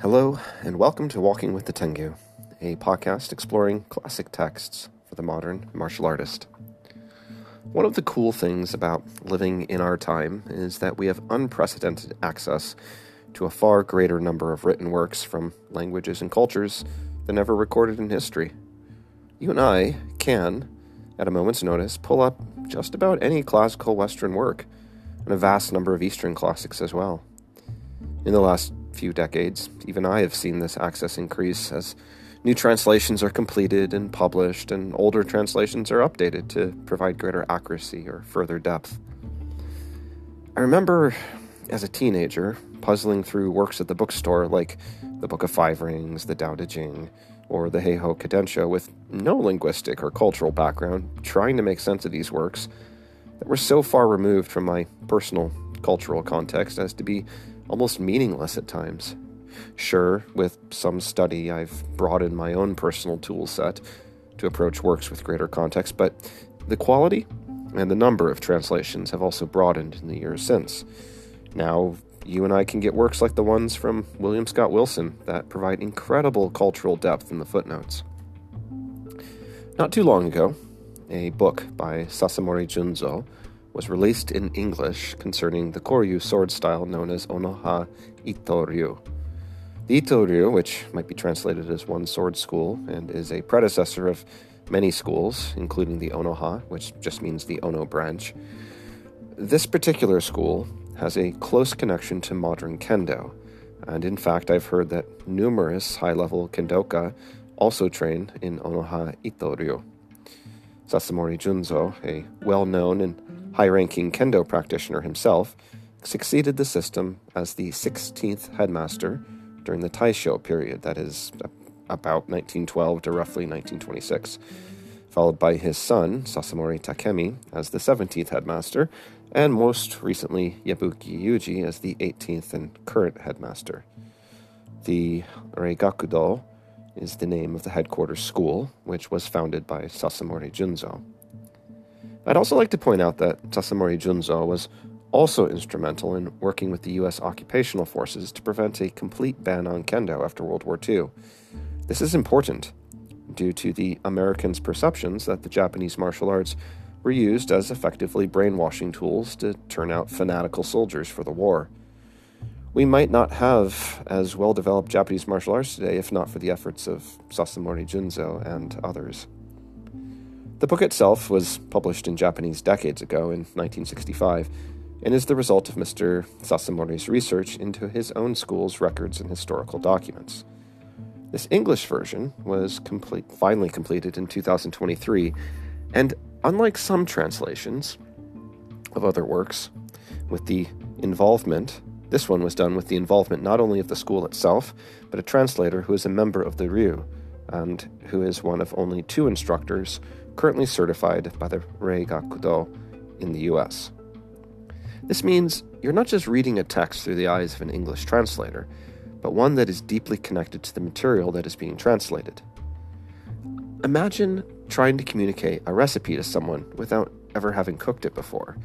Hello, and welcome to Walking with the Tengu, a podcast exploring classic texts for the modern martial artist. One of the cool things about living in our time is that we have unprecedented access to a far greater number of written works from languages and cultures than ever recorded in history. You and I can, at a moment's notice, pull up just about any classical Western work, and a vast number of Eastern classics as well. In the last few decades, even I have seen this access increase as new translations are completed and published, and older translations are updated to provide greater accuracy or further depth. I remember as a teenager puzzling through works at the bookstore like the Book of Five Rings, the Tao Te Ching, or the Heiho Kadensho with no linguistic or cultural background, trying to make sense of these works that were so far removed from my personal cultural context as to be almost meaningless at times. Sure, with some study, I've broadened my own personal tool set to approach works with greater context, but the quality and the number of translations have also broadened in the years since. Now, you and I can get works like the ones from William Scott Wilson that provide incredible cultural depth in the footnotes. Not too long ago, a book by Sasamori Junzo was released in English concerning the Koryu sword style known as Onoha Ittoryu. The Ittoryu, which might be translated as one sword school and is a predecessor of many schools, including the Onoha, which just means the Ono branch. This particular school has a close connection to modern kendo, and in fact, I've heard that numerous high level kendoka also train in Onoha Ittoryu. Sasamori Junzo, a well known and high ranking kendo practitioner himself, succeeded the system as the 16th headmaster during the Taisho period, that is, about 1912 to roughly 1926, followed by his son, Sasamori Takemi, as the 17th headmaster, and most recently Yabuki Yuji as the 18th and current headmaster. The Reigakudo is the name of the headquarters school, which was founded by Sasamori Junzo. I'd also like to point out that Sasamori Junzo was also instrumental in working with the U.S. occupational forces to prevent a complete ban on kendo after World War II. This is important due to the Americans' perceptions that the Japanese martial arts were used as effectively brainwashing tools to turn out fanatical soldiers for the war. We might not have as well developed Japanese martial arts today if not for the efforts of Sasamori Junzo and others. The book itself was published in Japanese decades ago in 1965 and is the result of Mr. Sasamori's research into his own school's records and historical documents. This English version was complete, finally completed in 2023, and unlike some translations of other works, with the involvement, this one was done with the involvement not only of the school itself, but a translator who is a member of the Ryu and who is one of only two instructors currently certified by the Reigakudo in the US. This means you're not just reading a text through the eyes of an English translator, but one that is deeply connected to the material that is being translated. Imagine trying to communicate a recipe to someone without ever having cooked it before.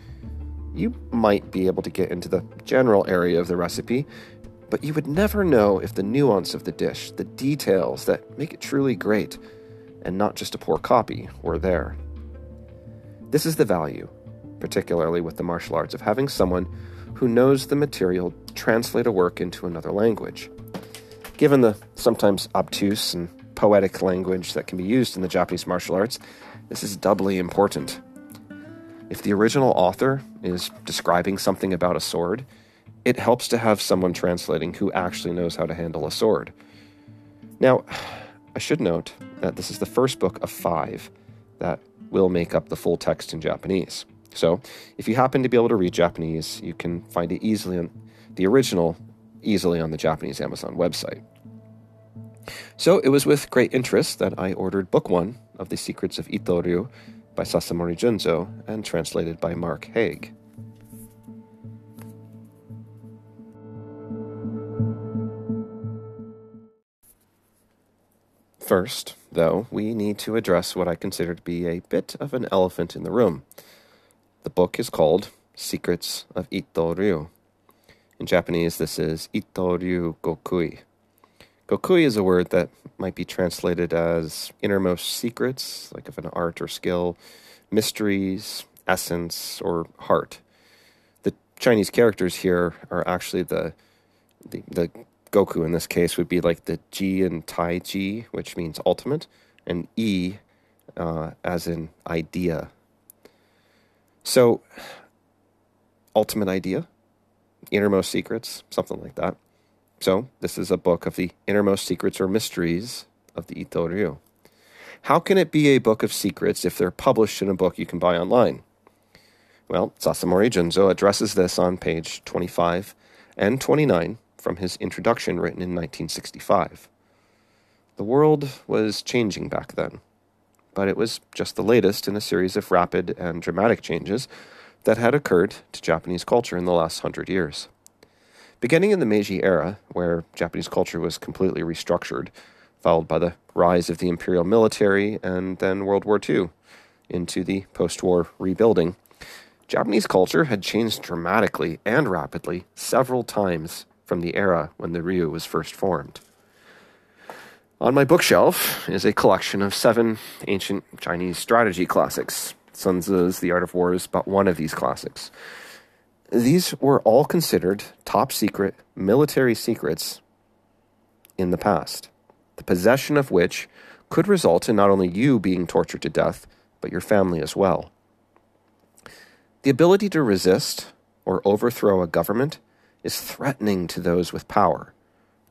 You might be able to get into the general area of the recipe, but you would never know if the nuance of the dish, the details that make it truly great, and not just a poor copy, were there. This is the value, particularly with the martial arts, of having someone who knows the material translate a work into another language. Given the sometimes obtuse and poetic language that can be used in the Japanese martial arts, this is doubly important. If the original author is describing something about a sword, it helps to have someone translating who actually knows how to handle a sword. Now, I should note that this is the first book of five that will make up the full text in Japanese. So, if you happen to be able to read Japanese, you can find it easily on the original easily on the Japanese Amazon website. So it was with great interest that I ordered book one of The Secrets of Ittoryu by Sasamori Junzo and translated by Mark Hague. First, though, we need to address what I consider to be a bit of an elephant in the room. The book is called Secrets of Ittoryu. In Japanese, this is Ittoryu Gokui. Gokui is a word that might be translated as innermost secrets, like of an art or skill, mysteries, essence, or heart. The Chinese characters here are actually the, the, the Goku in this case would be like the Ji and Tai Ji, which means ultimate, and E uh, as in idea. So, ultimate idea, innermost secrets, something like that. So, this is a book of the innermost secrets or mysteries of the Itto Ryu. How can it be a book of secrets if they're published in a book you can buy online? Well, Sasamori Junzo addresses this on page 25 and 29 from his introduction written in 1965. The world was changing back then, but it was just the latest in a series of rapid and dramatic changes that had occurred to Japanese culture in the last hundred years. Beginning in the Meiji era, where Japanese culture was completely restructured, followed by the rise of the imperial military and then World War II, into the post war rebuilding, Japanese culture had changed dramatically and rapidly several times from the era when the Ryu was first formed. On my bookshelf is a collection of seven ancient Chinese strategy classics. Sun Tzu's The Art of War is but one of these classics. These were all considered top secret military secrets in the past, the possession of which could result in not only you being tortured to death, but your family as well. The ability to resist or overthrow a government is threatening to those with power,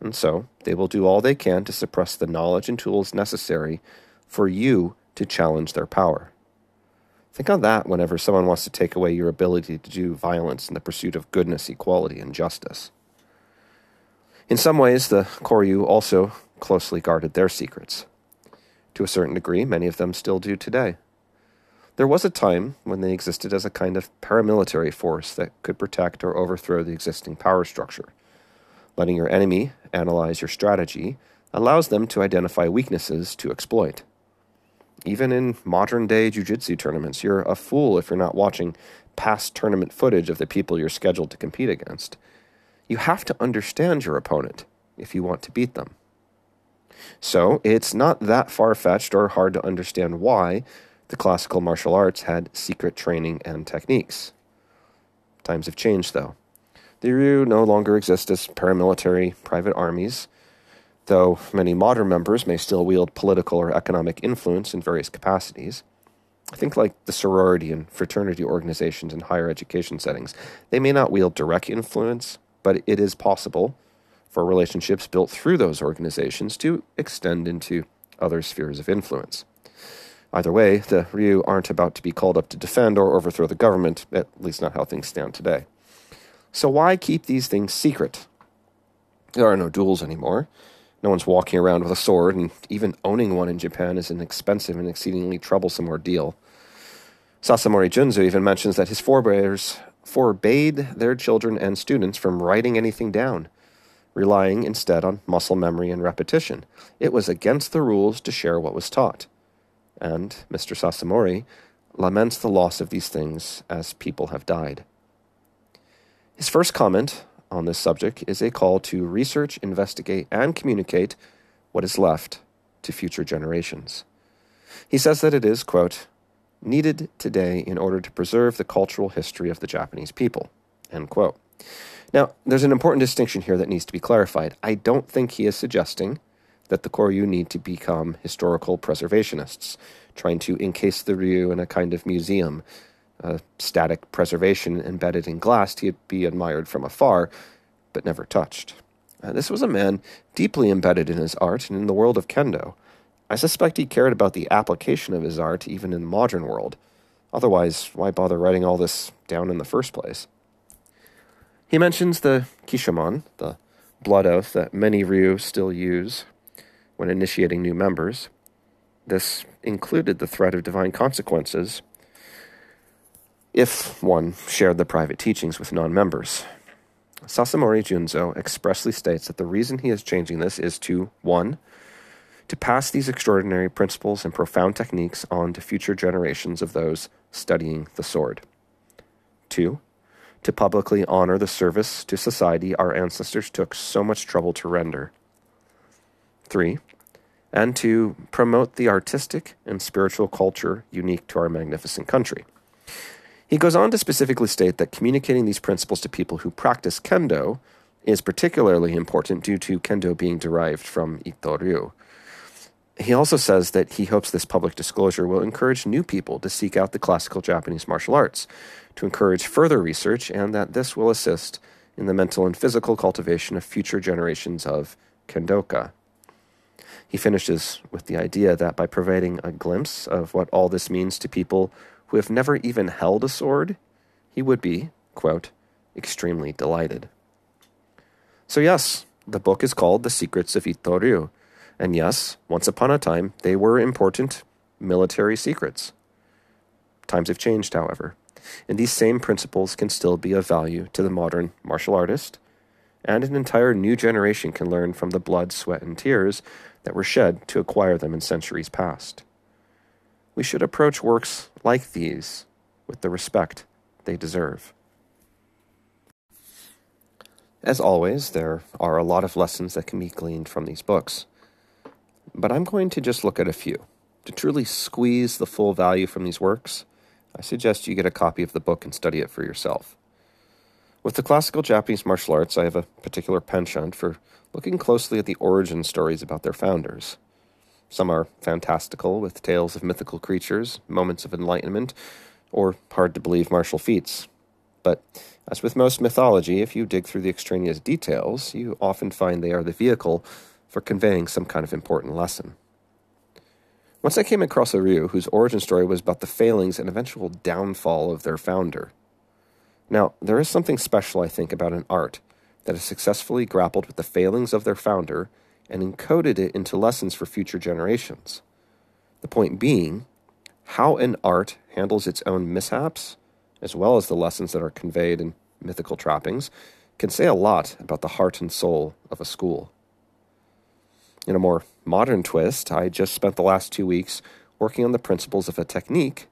and so they will do all they can to suppress the knowledge and tools necessary for you to challenge their power. Think on that whenever someone wants to take away your ability to do violence in the pursuit of goodness, equality, and justice. In some ways, the Koryu also closely guarded their secrets. To a certain degree, many of them still do today. There was a time when they existed as a kind of paramilitary force that could protect or overthrow the existing power structure. Letting your enemy analyze your strategy allows them to identify weaknesses to exploit. Even in modern day jiu-jitsu tournaments, you're a fool if you're not watching past tournament footage of the people you're scheduled to compete against. You have to understand your opponent if you want to beat them. So, it's not that far fetched or hard to understand why the classical martial arts had secret training and techniques. Times have changed, though. The Ryu no longer exist as paramilitary private armies, though many modern members may still wield political or economic influence in various capacities. I think, like the sorority and fraternity organizations in higher education settings, they may not wield direct influence, but it is possible for relationships built through those organizations to extend into other spheres of influence. Either way, the Ryu aren't about to be called up to defend or overthrow the government, at least not how things stand today. So why keep these things secret? There are no duels anymore. No one's walking around with a sword, and even owning one in Japan is an expensive and exceedingly troublesome ordeal. Sasamori Junzo even mentions that his forebears forbade their children and students from writing anything down, relying instead on muscle memory and repetition. It was against the rules to share what was taught and Mr. Sasamori laments the loss of these things as people have died. His first comment on this subject is a call to research, investigate, and communicate what is left to future generations. He says that it is, quote, needed today in order to preserve the cultural history of the Japanese people, end quote. Now, there's an important distinction here that needs to be clarified. I don't think he is suggesting that the Koryu need to become historical preservationists, trying to encase the Ryu in a kind of museum, a static preservation embedded in glass to be admired from afar, but never touched. Uh, this was a man deeply embedded in his art and in the world of kendo. I suspect he cared about the application of his art even in the modern world. Otherwise, why bother writing all this down in the first place? He mentions the Kishomon, the blood oath that many Ryu still use when initiating new members. This included the threat of divine consequences if one shared the private teachings with non members. Sasamori Junzo expressly states that the reason he is changing this is to 1. To pass these extraordinary principles and profound techniques on to future generations of those studying the sword. 2. To publicly honor the service to society our ancestors took so much trouble to render. Three, and to promote the artistic and spiritual culture unique to our magnificent country. He goes on to specifically state that communicating these principles to people who practice kendo is particularly important due to kendo being derived from Itto-ryu. He also says that he hopes this public disclosure will encourage new people to seek out the classical Japanese martial arts, to encourage further research, and that this will assist in the mental and physical cultivation of future generations of kendoka. He finishes with the idea that by providing a glimpse of what all this means to people who have never even held a sword, he would be, quote, extremely delighted. So, yes, the book is called The Secrets of Itto-ryu. And yes, once upon a time, they were important military secrets. Times have changed, however, and these same principles can still be of value to the modern martial artist, and an entire new generation can learn from the blood, sweat, and tears that were shed to acquire them in centuries past. We should approach works like these with the respect they deserve. As always, there are a lot of lessons that can be gleaned from these books. But I'm going to just look at a few. To truly squeeze the full value from these works, I suggest you get a copy of the book and study it for yourself. With the classical Japanese martial arts, I have a particular penchant for looking closely at the origin stories about their founders. Some are fantastical, with tales of mythical creatures, moments of enlightenment, or hard to believe martial feats. But as with most mythology, if you dig through the extraneous details, you often find they are the vehicle for conveying some kind of important lesson. Once I came across a Ryu whose origin story was about the failings and eventual downfall of their founder. Now, there is something special, I think, about an art that has successfully grappled with the failings of their founder and encoded it into lessons for future generations. The point being, how an art handles its own mishaps as well as the lessons that are conveyed in mythical trappings, can say a lot about the heart and soul of a school. In a more modern twist, I just spent the last two weeks working on the principles of a technique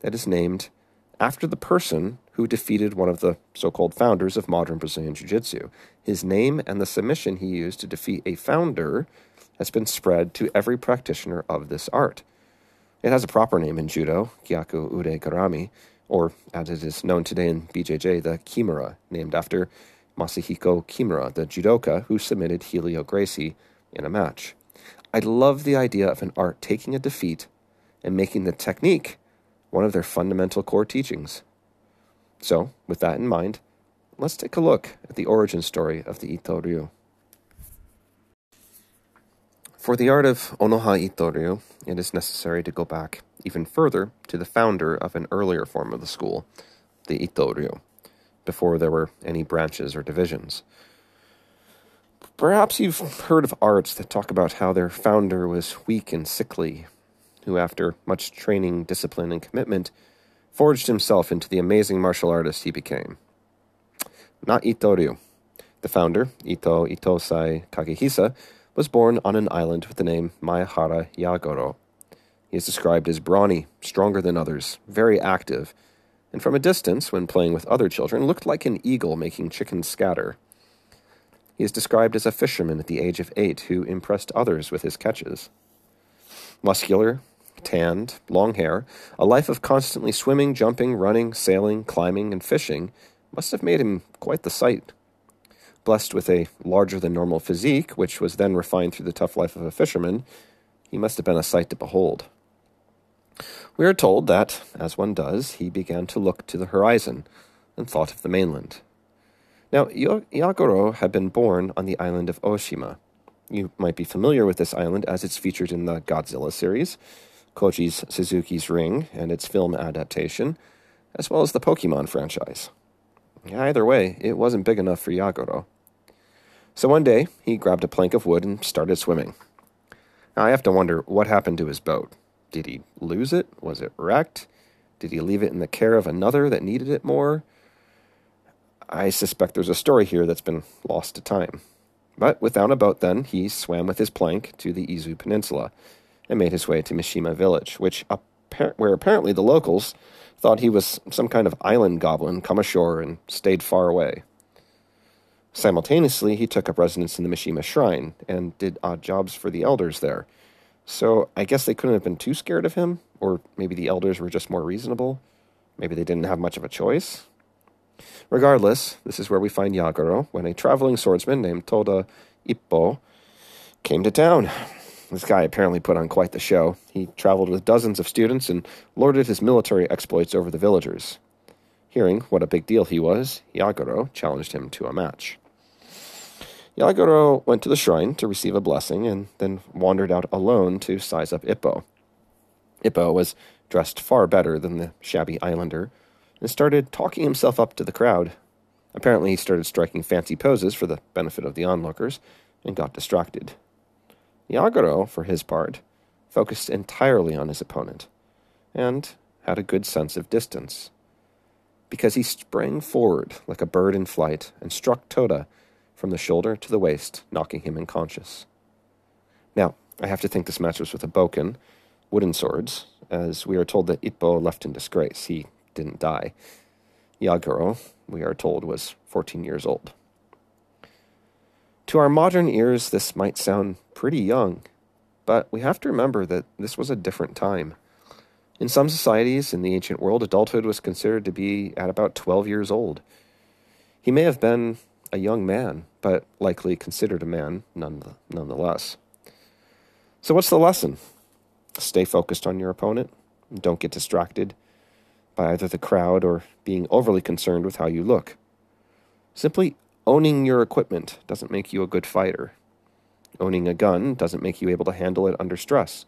that is named after the person who defeated one of the so called founders of modern Brazilian Jiu Jitsu. His name and the submission he used to defeat a founder has been spread to every practitioner of this art. It has a proper name in judo, Gyaku Ude Garami, or as it is known today in BJJ, the Kimura, named after Masahiko Kimura, the judoka who submitted Helio Gracie in a match. I love the idea of an art taking a defeat and making the technique one of their fundamental core teachings. So, with that in mind, let's take a look at the origin story of the Itto-ryu. For the art of Onoha Itto-ryu, it is necessary to go back even further to the founder of an earlier form of the school, the Itto-ryu, before there were any branches or divisions. Perhaps you've heard of arts that talk about how their founder was weak and sickly, who, after much training, discipline, and commitment, forged himself into the amazing martial artist he became. Not Itto-ryu. The founder, Ito Ittosai Kagehisa, was born on an island with the name Maehara Yagoro. He is described as brawny, stronger than others, very active, and from a distance, when playing with other children, looked like an eagle making chickens scatter. He is described as a fisherman at the age of eight who impressed others with his catches. Muscular, tanned, long hair, a life of constantly swimming, jumping, running, sailing, climbing, and fishing must have made him quite the sight Blessed with a larger than normal physique, which was then refined through the tough life of a fisherman, he must have been a sight to behold. We are told that, as one does, he began to look to the horizon and thought of the mainland. Now, Yagoro had been born on the island of Oshima. You might be familiar with this island as it's featured in the Godzilla series, Koji's Suzuki's Ring, and its film adaptation, as well as the Pokemon franchise. Either way, it wasn't big enough for Yagoro. So one day, he grabbed a plank of wood and started swimming. Now, I have to wonder what happened to his boat. Did he lose it? Was it wrecked? Did he leave it in the care of another that needed it more? I suspect there's a story here that's been lost to time. But without a boat, then, he swam with his plank to the Izu Peninsula and made his way to Mishima Village, which where apparently the locals thought he was some kind of island goblin come ashore and stayed far away. Simultaneously, he took up residence in the Mishima Shrine and did odd jobs for the elders there. So I guess they couldn't have been too scared of him, or maybe the elders were just more reasonable. Maybe they didn't have much of a choice. Regardless, this is where we find Yagoro when a traveling swordsman named Toda Ippo came to town. This guy apparently put on quite the show. He traveled with dozens of students and lorded his military exploits over the villagers. Hearing what a big deal he was, Yagoro challenged him to a match. Yagoro went to the shrine to receive a blessing and then wandered out alone to size up Ippo. Ippo was dressed far better than the shabby islander and started talking himself up to the crowd. Apparently, he started striking fancy poses for the benefit of the onlookers and got distracted. Yagoro, for his part, focused entirely on his opponent and had a good sense of distance. Because he sprang forward like a bird in flight and struck Toda from the shoulder to the waist, knocking him unconscious. Now, I have to think this match was with a bokken, wooden swords, as we are told that Ippo left in disgrace. He didn't die. Yagoro, we are told, was 14 years old. To our modern ears, this might sound pretty young, but we have to remember that this was a different time. In some societies in the ancient world, adulthood was considered to be at about 12 years old. He may have been a young man, but likely considered a man none, nonetheless. So, what's the lesson? Stay focused on your opponent. Don't get distracted by either the crowd or being overly concerned with how you look. Simply Owning your equipment doesn't make you a good fighter. Owning a gun doesn't make you able to handle it under stress,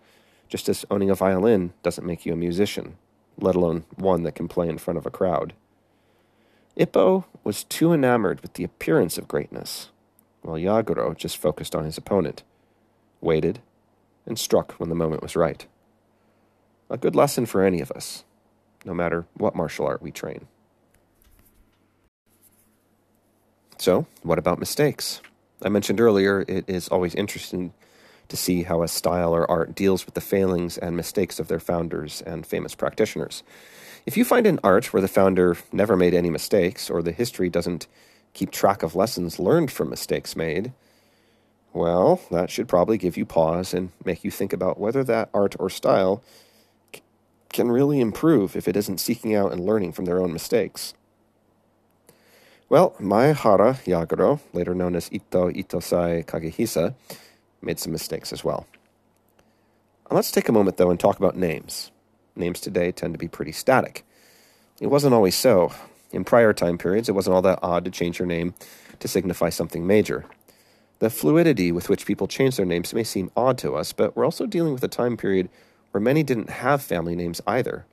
just as owning a violin doesn't make you a musician, let alone one that can play in front of a crowd. Ippo was too enamored with the appearance of greatness, while Yagoro just focused on his opponent, waited, and struck when the moment was right. A good lesson for any of us, no matter what martial art we train. So, what about mistakes? I mentioned earlier it is always interesting to see how a style or art deals with the failings and mistakes of their founders and famous practitioners. If you find an art where the founder never made any mistakes, or the history doesn't keep track of lessons learned from mistakes made, well, that should probably give you pause and make you think about whether that art or style c- can really improve if it isn't seeking out and learning from their own mistakes. Well, Maehara Yagoro, later known as Ito Ittosai Kagehisa, made some mistakes as well. Let's take a moment, though, and talk about names. Names today tend to be pretty static. It wasn't always so. In prior time periods, it wasn't all that odd to change your name to signify something major. The fluidity with which people change their names may seem odd to us, but we're also dealing with a time period where many didn't have family names either.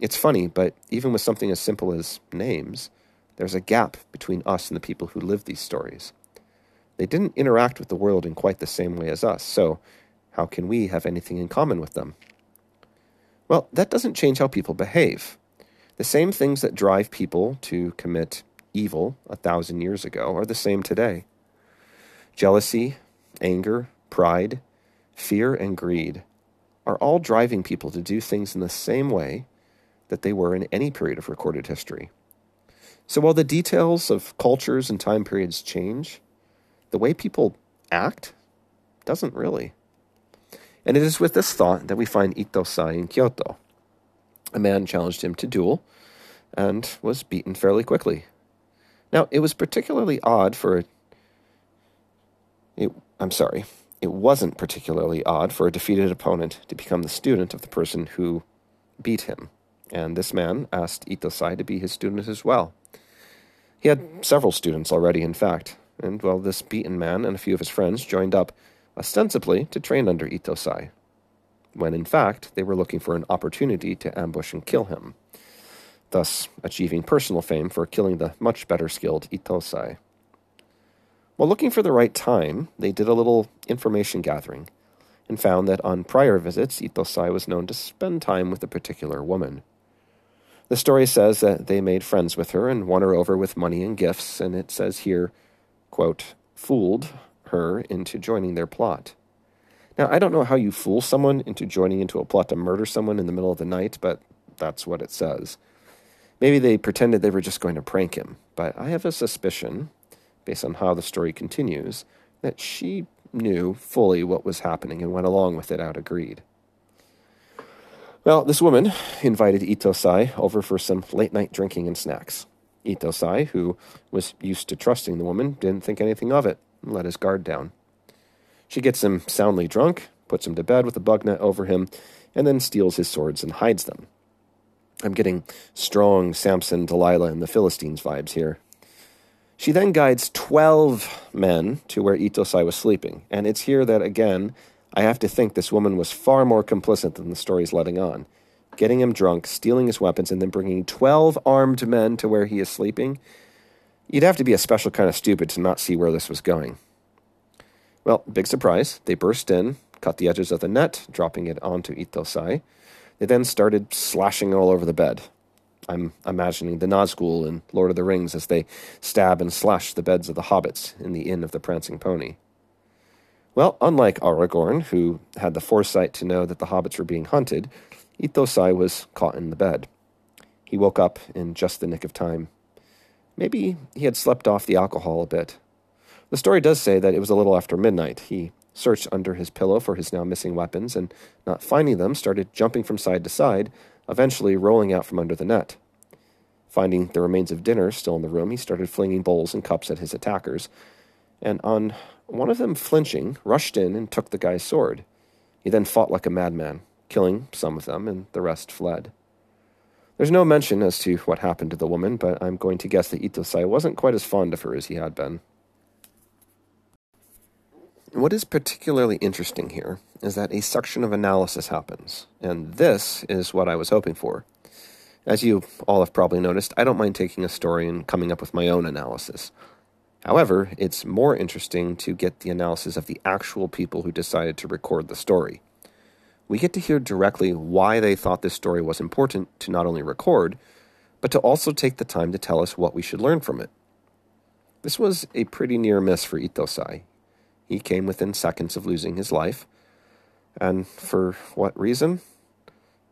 It's funny, but even with something as simple as names, there's a gap between us and the people who live these stories. They didn't interact with the world in quite the same way as us, so how can we have anything in common with them? Well, that doesn't change how people behave. The same things that drive people to commit evil a thousand years ago are the same today. Jealousy, anger, pride, fear, and greed are all driving people to do things in the same way that they were in any period of recorded history. So while the details of cultures and time periods change, the way people act doesn't really. And it is with this thought that we find Ittosai in Kyoto. A man challenged him to duel and was beaten fairly quickly. Now, it was particularly odd for a, it, I'm sorry, it wasn't particularly odd for a defeated opponent to become the student of the person who beat him. And this man asked Ittosai to be his student as well. He had several students already, in fact, and well, this beaten man and a few of his friends joined up, ostensibly to train under Ittosai, when in fact they were looking for an opportunity to ambush and kill him, thus achieving personal fame for killing the much better skilled Ittosai. While looking for the right time, they did a little information gathering and found that on prior visits, Ittosai was known to spend time with a particular woman. The story says that they made friends with her and won her over with money and gifts, and it says here, quote, fooled her into joining their plot. Now, I don't know how you fool someone into joining into a plot to murder someone in the middle of the night, but that's what it says. Maybe they pretended they were just going to prank him, but I have a suspicion, based on how the story continues, that she knew fully what was happening and went along with it out agreed. Well, this woman invited Ittosai over for some late night drinking and snacks. Ittosai, who was used to trusting the woman, didn't think anything of it and let his guard down. She gets him soundly drunk, puts him to bed with a bug net over him, and then steals his swords and hides them. I'm getting strong Samson, Delilah, and the Philistines vibes here. She then guides 12 men to where Ittosai was sleeping, and it's here that, again, I have to think this woman was far more complicit than the story's letting on. Getting him drunk, stealing his weapons, and then bringing 12 armed men to where he is sleeping. You'd have to be a special kind of stupid to not see where this was going. Well, big surprise. They burst in, cut the edges of the net, dropping it onto Ittosai. They then started slashing all over the bed. I'm imagining the Nazgul in Lord of the Rings as they stab and slash the beds of the hobbits in the Inn of the Prancing Pony. Well, unlike Aragorn, who had the foresight to know that the hobbits were being hunted, Ittosai was caught in the bed. He woke up in just the nick of time. Maybe he had slept off the alcohol a bit. The story does say that it was a little after midnight. He searched under his pillow for his now missing weapons, and not finding them, started jumping from side to side, eventually rolling out from under the net. Finding the remains of dinner still in the room, he started flinging bowls and cups at his attackers, and on one of them flinching, rushed in and took the guy's sword. He then fought like a madman, killing some of them, and the rest fled. There's no mention as to what happened to the woman, but I'm going to guess that Ittosai wasn't quite as fond of her as he had been. What is particularly interesting here is that a section of analysis happens, and this is what I was hoping for. As you all have probably noticed, I don't mind taking a story and coming up with my own analysis. However, it's more interesting to get the analysis of the actual people who decided to record the story. We get to hear directly why they thought this story was important to not only record, but to also take the time to tell us what we should learn from it. This was a pretty near miss for Ittosai. He came within seconds of losing his life. And for what reason?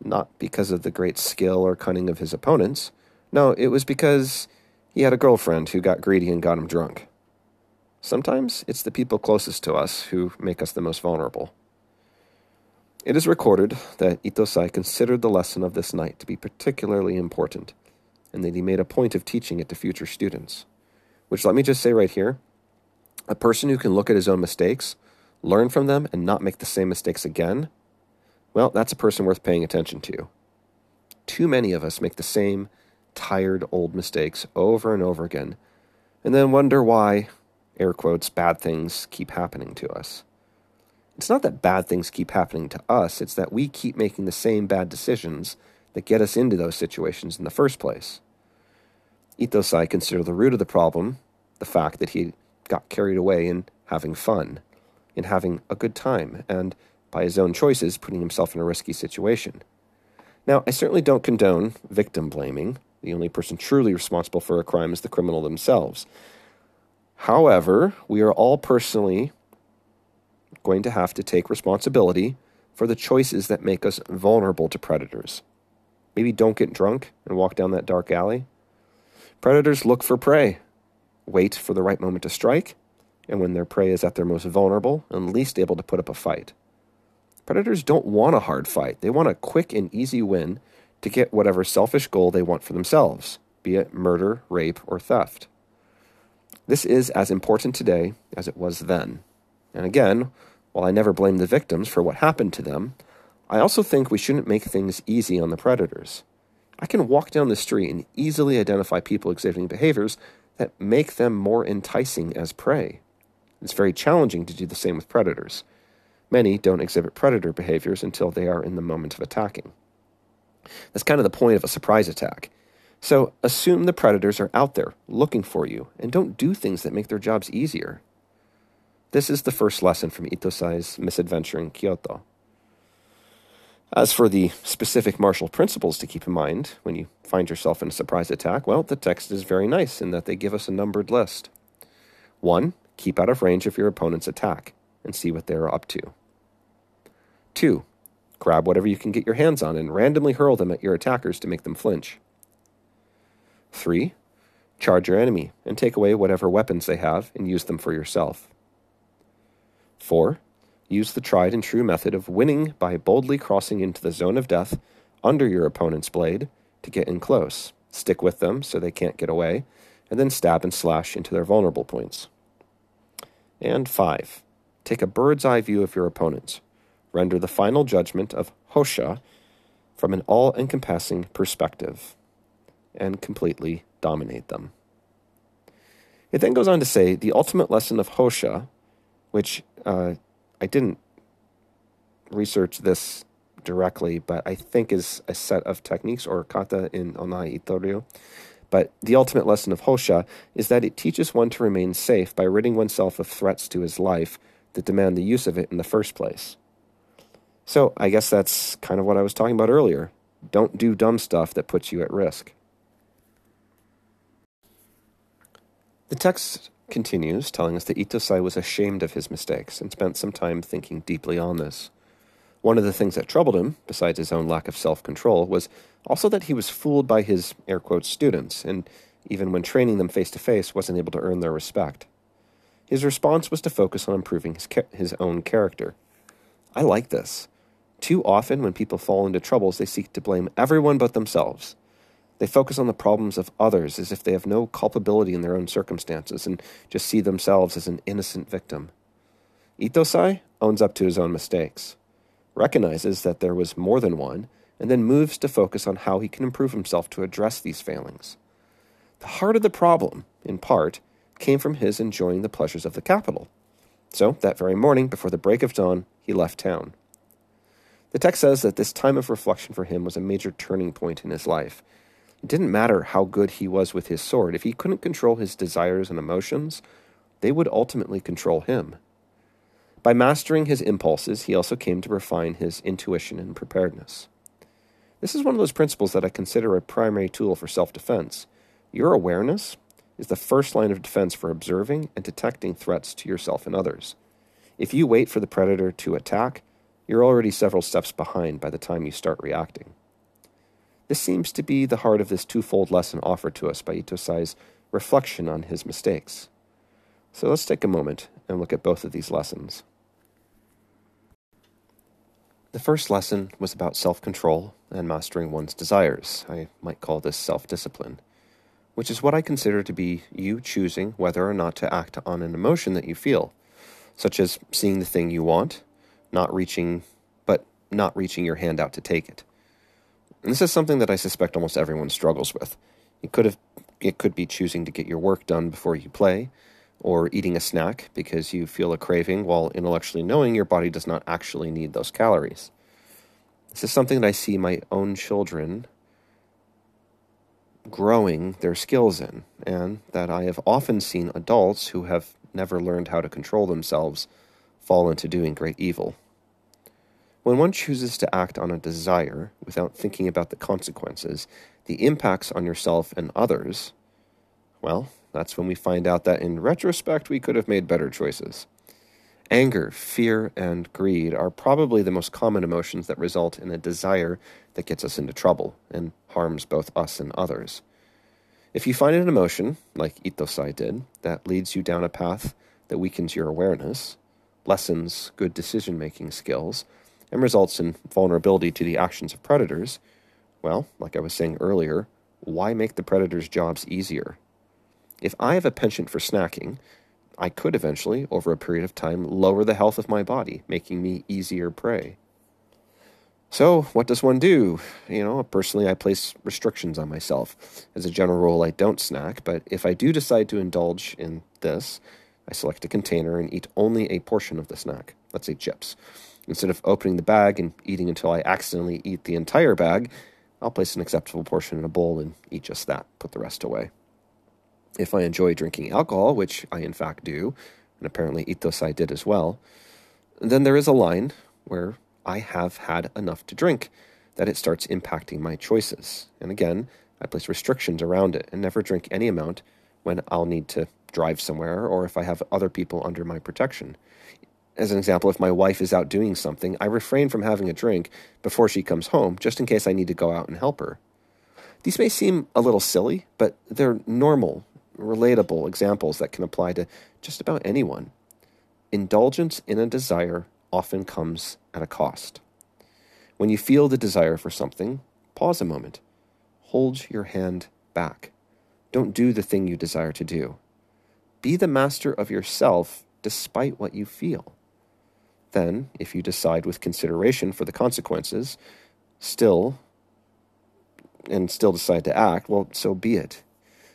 not because of the great skill or cunning of his opponents. No, it was because he had a girlfriend who got greedy and got him drunk. Sometimes it's the people closest to us who make us the most vulnerable. It is recorded that Ittosai considered the lesson of this night to be particularly important, and that he made a point of teaching it to future students. Which, let me just say right here a person who can look at his own mistakes, learn from them, and not make the same mistakes again well, that's a person worth paying attention to. Too many of us make the same tired old mistakes over and over again, and then wonder why, air quotes, bad things keep happening to us. It's not that bad things keep happening to us, it's that we keep making the same bad decisions that get us into those situations in the first place. Ittosai considered the root of the problem the fact that he got carried away in having fun, in having a good time, and by his own choices, putting himself in a risky situation. Now, I certainly don't condone victim blaming. The only person truly responsible for a crime is the criminal themselves. However, we are all personally going to have to take responsibility for the choices that make us vulnerable to predators. Maybe don't get drunk and walk down that dark alley. Predators look for prey, wait for the right moment to strike, and when their prey is at their most vulnerable and least able to put up a fight. Predators don't want a hard fight. They want a quick and easy win to get whatever selfish goal they want for themselves, be it murder, rape, or theft. This is as important today as it was then. And again, while I never blame the victims for what happened to them, I also think we shouldn't make things easy on the predators. I can walk down the street and easily identify people exhibiting behaviors that make them more enticing as prey. It's very challenging to do the same with predators. Many don't exhibit predator behaviors until they are in the moment of attacking. That's kind of the point of a surprise attack. So assume the predators are out there looking for you and don't do things that make their jobs easier. This is the first lesson from Ittosai's misadventure in Kyoto. As for the specific martial principles to keep in mind when you find yourself in a surprise attack, well, the text is very nice in that they give us a numbered list. 1. Keep out of range of your opponent's attack and see what they are up to. Two, grab whatever you can get your hands on and randomly hurl them at your attackers to make them flinch. Three, Charge your enemy and take away whatever weapons they have and use them for yourself. 4. Use the tried and true method of winning by boldly crossing into the zone of death under your opponent's blade to get in close. Stick with them so they can't get away, and then stab and slash into their vulnerable points. And 5. Take a bird's eye view of your opponents. Render the final judgment of Hosha from an all encompassing perspective and completely dominate them. It then goes on to say the ultimate lesson of Hosha, which uh, I didn't research this directly, but I think is a set of techniques or kata in Onoha Ittoryu. But the ultimate lesson of Hosha is that it teaches one to remain safe by ridding oneself of threats to his life that demand the use of it in the first place. So I guess that's kind of what I was talking about earlier. Don't do dumb stuff that puts you at risk. The text continues, telling us that Ittosai was ashamed of his mistakes and spent some time thinking deeply on this. One of the things that troubled him, besides his own lack of self control, was also that he was fooled by his air quotes students, and even when training them face to face, wasn't able to earn their respect. His response was to focus on improving his, his own character. I like this. Too often, when people fall into troubles, they seek to blame everyone but themselves. They focus on the problems of others as if they have no culpability in their own circumstances and just see themselves as an innocent victim. Ittosai owns up to his own mistakes, recognizes that there was more than one, and then moves to focus on how he can improve himself to address these failings. The heart of the problem, in part, came from his enjoying the pleasures of the capital. So, that very morning, before the break of dawn, he left town. The text says that this time of reflection for him was a major turning point in his life, it didn't matter how good he was with his sword. If he couldn't control his desires and emotions, they would ultimately control him. By mastering his impulses, he also came to refine his intuition and preparedness. This is one of those principles that I consider a primary tool for self defense. Your awareness is the first line of defense for observing and detecting threats to yourself and others. If you wait for the predator to attack, you're already several steps behind by the time you start reacting. This seems to be the heart of this twofold lesson offered to us by Ittosai's reflection on his mistakes. So let's take a moment and look at both of these lessons. The first lesson was about self control and mastering one's desires. I might call this self discipline, which is what I consider to be you choosing whether or not to act on an emotion that you feel, such as seeing the thing you want, not reaching, but not reaching your hand out to take it. And this is something that I suspect almost everyone struggles with. It could have it could be choosing to get your work done before you play, or eating a snack because you feel a craving while intellectually knowing your body does not actually need those calories. This is something that I see my own children growing their skills in, and that I have often seen adults who have never learned how to control themselves fall into doing great evil. When one chooses to act on a desire without thinking about the consequences, the impacts on yourself and others, well, that's when we find out that in retrospect we could have made better choices. Anger, fear, and greed are probably the most common emotions that result in a desire that gets us into trouble and harms both us and others. If you find an emotion, like Ittosai did, that leads you down a path that weakens your awareness, lessens good decision making skills, and results in vulnerability to the actions of predators, well, like I was saying earlier, why make the predator's jobs easier? If I have a penchant for snacking, I could eventually, over a period of time, lower the health of my body, making me easier prey. So, what does one do? You know, personally, I place restrictions on myself. As a general rule, I don't snack, but if I do decide to indulge in this, I select a container and eat only a portion of the snack. Let's say chips. Instead of opening the bag and eating until I accidentally eat the entire bag, I'll place an acceptable portion in a bowl and eat just that, put the rest away. If I enjoy drinking alcohol, which I in fact do, and apparently Ittosai did as well, then there is a line where I have had enough to drink that it starts impacting my choices. And again, I place restrictions around it and never drink any amount when I'll need to drive somewhere or if I have other people under my protection. As an example, if my wife is out doing something, I refrain from having a drink before she comes home just in case I need to go out and help her. These may seem a little silly, but they're normal, relatable examples that can apply to just about anyone. Indulgence in a desire often comes at a cost. When you feel the desire for something, pause a moment. Hold your hand back. Don't do the thing you desire to do. Be the master of yourself despite what you feel. Then, if you decide with consideration for the consequences, still, and still decide to act, well, so be it.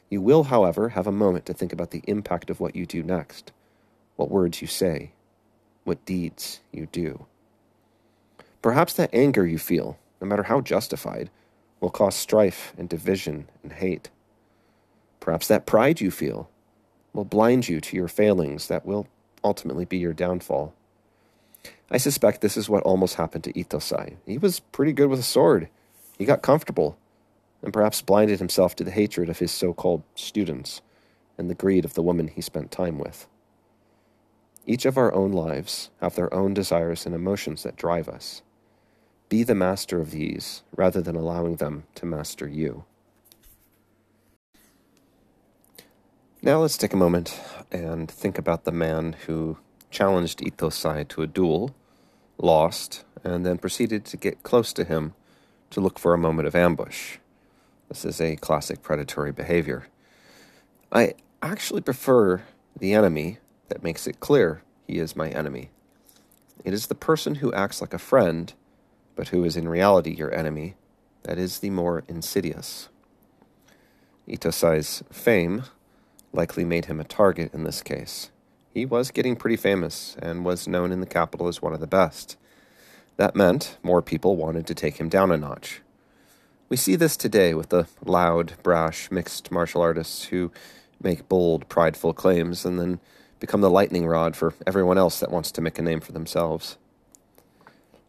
You will, however, have a moment to think about the impact of what you do next, what words you say, what deeds you do. Perhaps that anger you feel, no matter how justified, will cause strife and division and hate. Perhaps that pride you feel will blind you to your failings that will ultimately be your downfall. I suspect this is what almost happened to Ittosai. He was pretty good with a sword. He got comfortable, and perhaps blinded himself to the hatred of his so called students and the greed of the woman he spent time with. Each of our own lives have their own desires and emotions that drive us. Be the master of these rather than allowing them to master you. Now let's take a moment and think about the man who challenged Ittosai to a duel, lost, and then proceeded to get close to him to look for a moment of ambush. This is a classic predatory behavior. I actually prefer the enemy that makes it clear he is my enemy. It is the person who acts like a friend, but who is in reality your enemy, that is the more insidious. Ittosai's fame likely made him a target in this case. He was getting pretty famous and was known in the capital as one of the best. That meant more people wanted to take him down a notch. We see this today with the loud, brash, mixed martial artists who make bold, prideful claims and then become the lightning rod for everyone else that wants to make a name for themselves.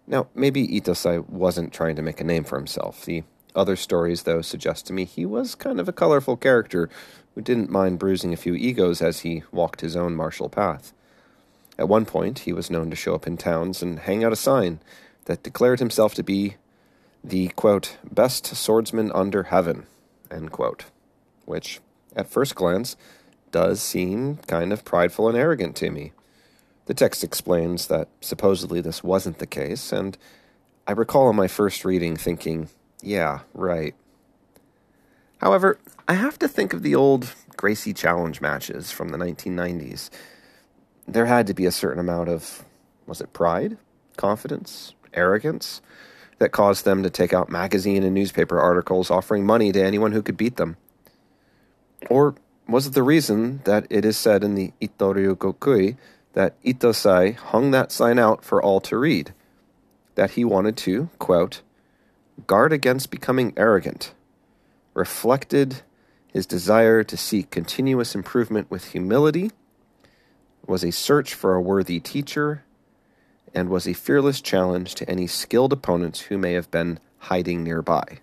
Now, maybe Ittosai wasn't trying to make a name for himself. The other stories, though, suggest to me he was kind of a colorful character who didn't mind bruising a few egos as he walked his own martial path. At one point, he was known to show up in towns and hang out a sign that declared himself to be the, quote, best swordsman under heaven, end quote, which, at first glance, does seem kind of prideful and arrogant to me. The text explains that supposedly this wasn't the case, and I recall on my first reading thinking, yeah, right. However, I have to think of the old Gracie Challenge matches from the 1990s. There had to be a certain amount of, was it pride, confidence, arrogance that caused them to take out magazine and newspaper articles offering money to anyone who could beat them? Or was it the reason that it is said in the Ittoryu Gokui that Ittosai hung that sign out for all to read? That he wanted to, quote, guard against becoming arrogant, reflected his desire to seek continuous improvement with humility, was a search for a worthy teacher, and was a fearless challenge to any skilled opponents who may have been hiding nearby.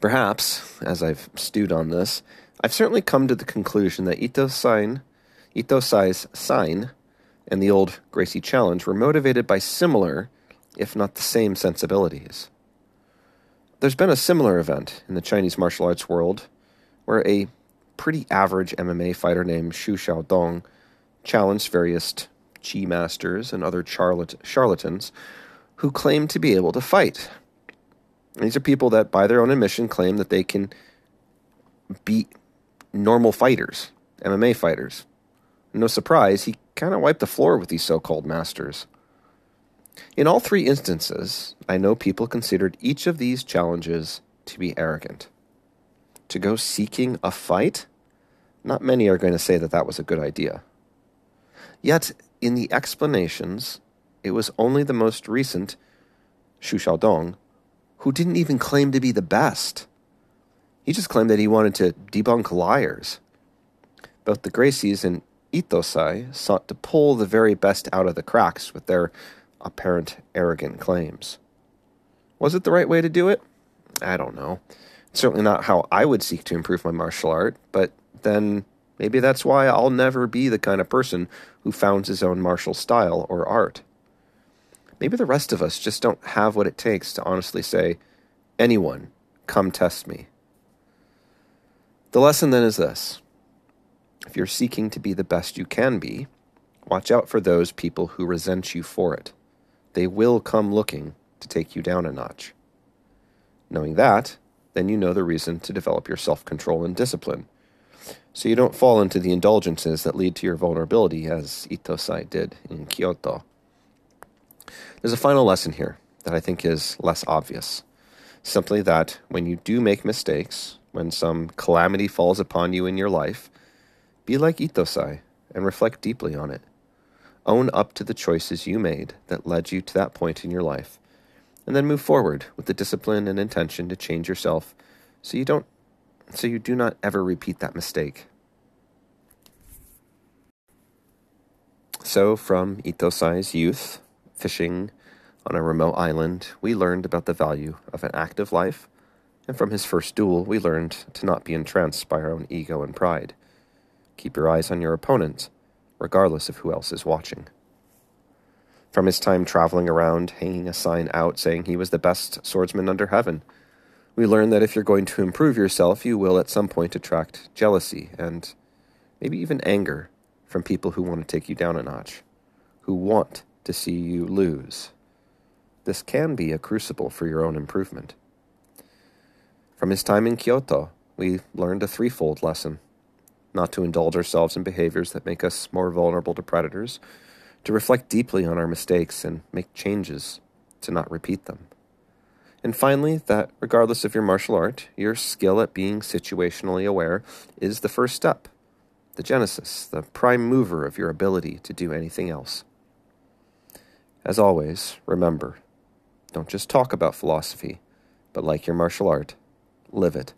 Perhaps, as I've stewed on this, I've certainly come to the conclusion that Ito Sign, Ito Ittosai's sign and the old Gracie challenge were motivated by similar, if not the same, sensibilities. There's been a similar event in the Chinese martial arts world where a pretty average MMA fighter named Xu Xiaodong challenged various chi masters and other charlat- charlatans who claim to be able to fight. These are people that, by their own admission, claim that they can beat normal fighters, MMA fighters. No surprise, he kind of wiped the floor with these so called masters. In all three instances, I know people considered each of these challenges to be arrogant. To go seeking a fight? Not many are going to say that that was a good idea. Yet, in the explanations, it was only the most recent, Xu Xiaodong, who didn't even claim to be the best. He just claimed that he wanted to debunk liars. Both the Gracies and Ittosai sought to pull the very best out of the cracks with their apparent arrogant claims. Was it the right way to do it? I don't know. certainly not how I would seek to improve my martial art, but then maybe that's why I'll never be the kind of person who founds his own martial style or art. Maybe the rest of us just don't have what it takes to honestly say, anyone, come test me. The lesson then is this if you're seeking to be the best you can be, watch out for those people who resent you for it. They will come looking to take you down a notch. Knowing that, then you know the reason to develop your self control and discipline. So you don't fall into the indulgences that lead to your vulnerability, as Ittosai did in Kyoto. There's a final lesson here that I think is less obvious. Simply that when you do make mistakes, when some calamity falls upon you in your life, be like Ittosai and reflect deeply on it. Own up to the choices you made that led you to that point in your life, and then move forward with the discipline and intention to change yourself so you don't so you do not ever repeat that mistake. So, from Ittosai's youth, fishing on a remote island, we learned about the value of an active life, and from his first duel, we learned to not be entranced by our own ego and pride. Keep your eyes on your opponent, regardless of who else is watching. From his time traveling around, hanging a sign out saying he was the best swordsman under heaven, we learn that if you're going to improve yourself, you will at some point attract jealousy and maybe even anger from people who want to take you down a notch, who want to see you lose. This can be a crucible for your own improvement. From his time in Kyoto, we learned a threefold lesson not to indulge ourselves in behaviors that make us more vulnerable to predators, to reflect deeply on our mistakes and make changes to not repeat them. And finally, that regardless of your martial art, your skill at being situationally aware is the first step, the genesis, the prime mover of your ability to do anything else. As always, remember don't just talk about philosophy, but like your martial art, live it.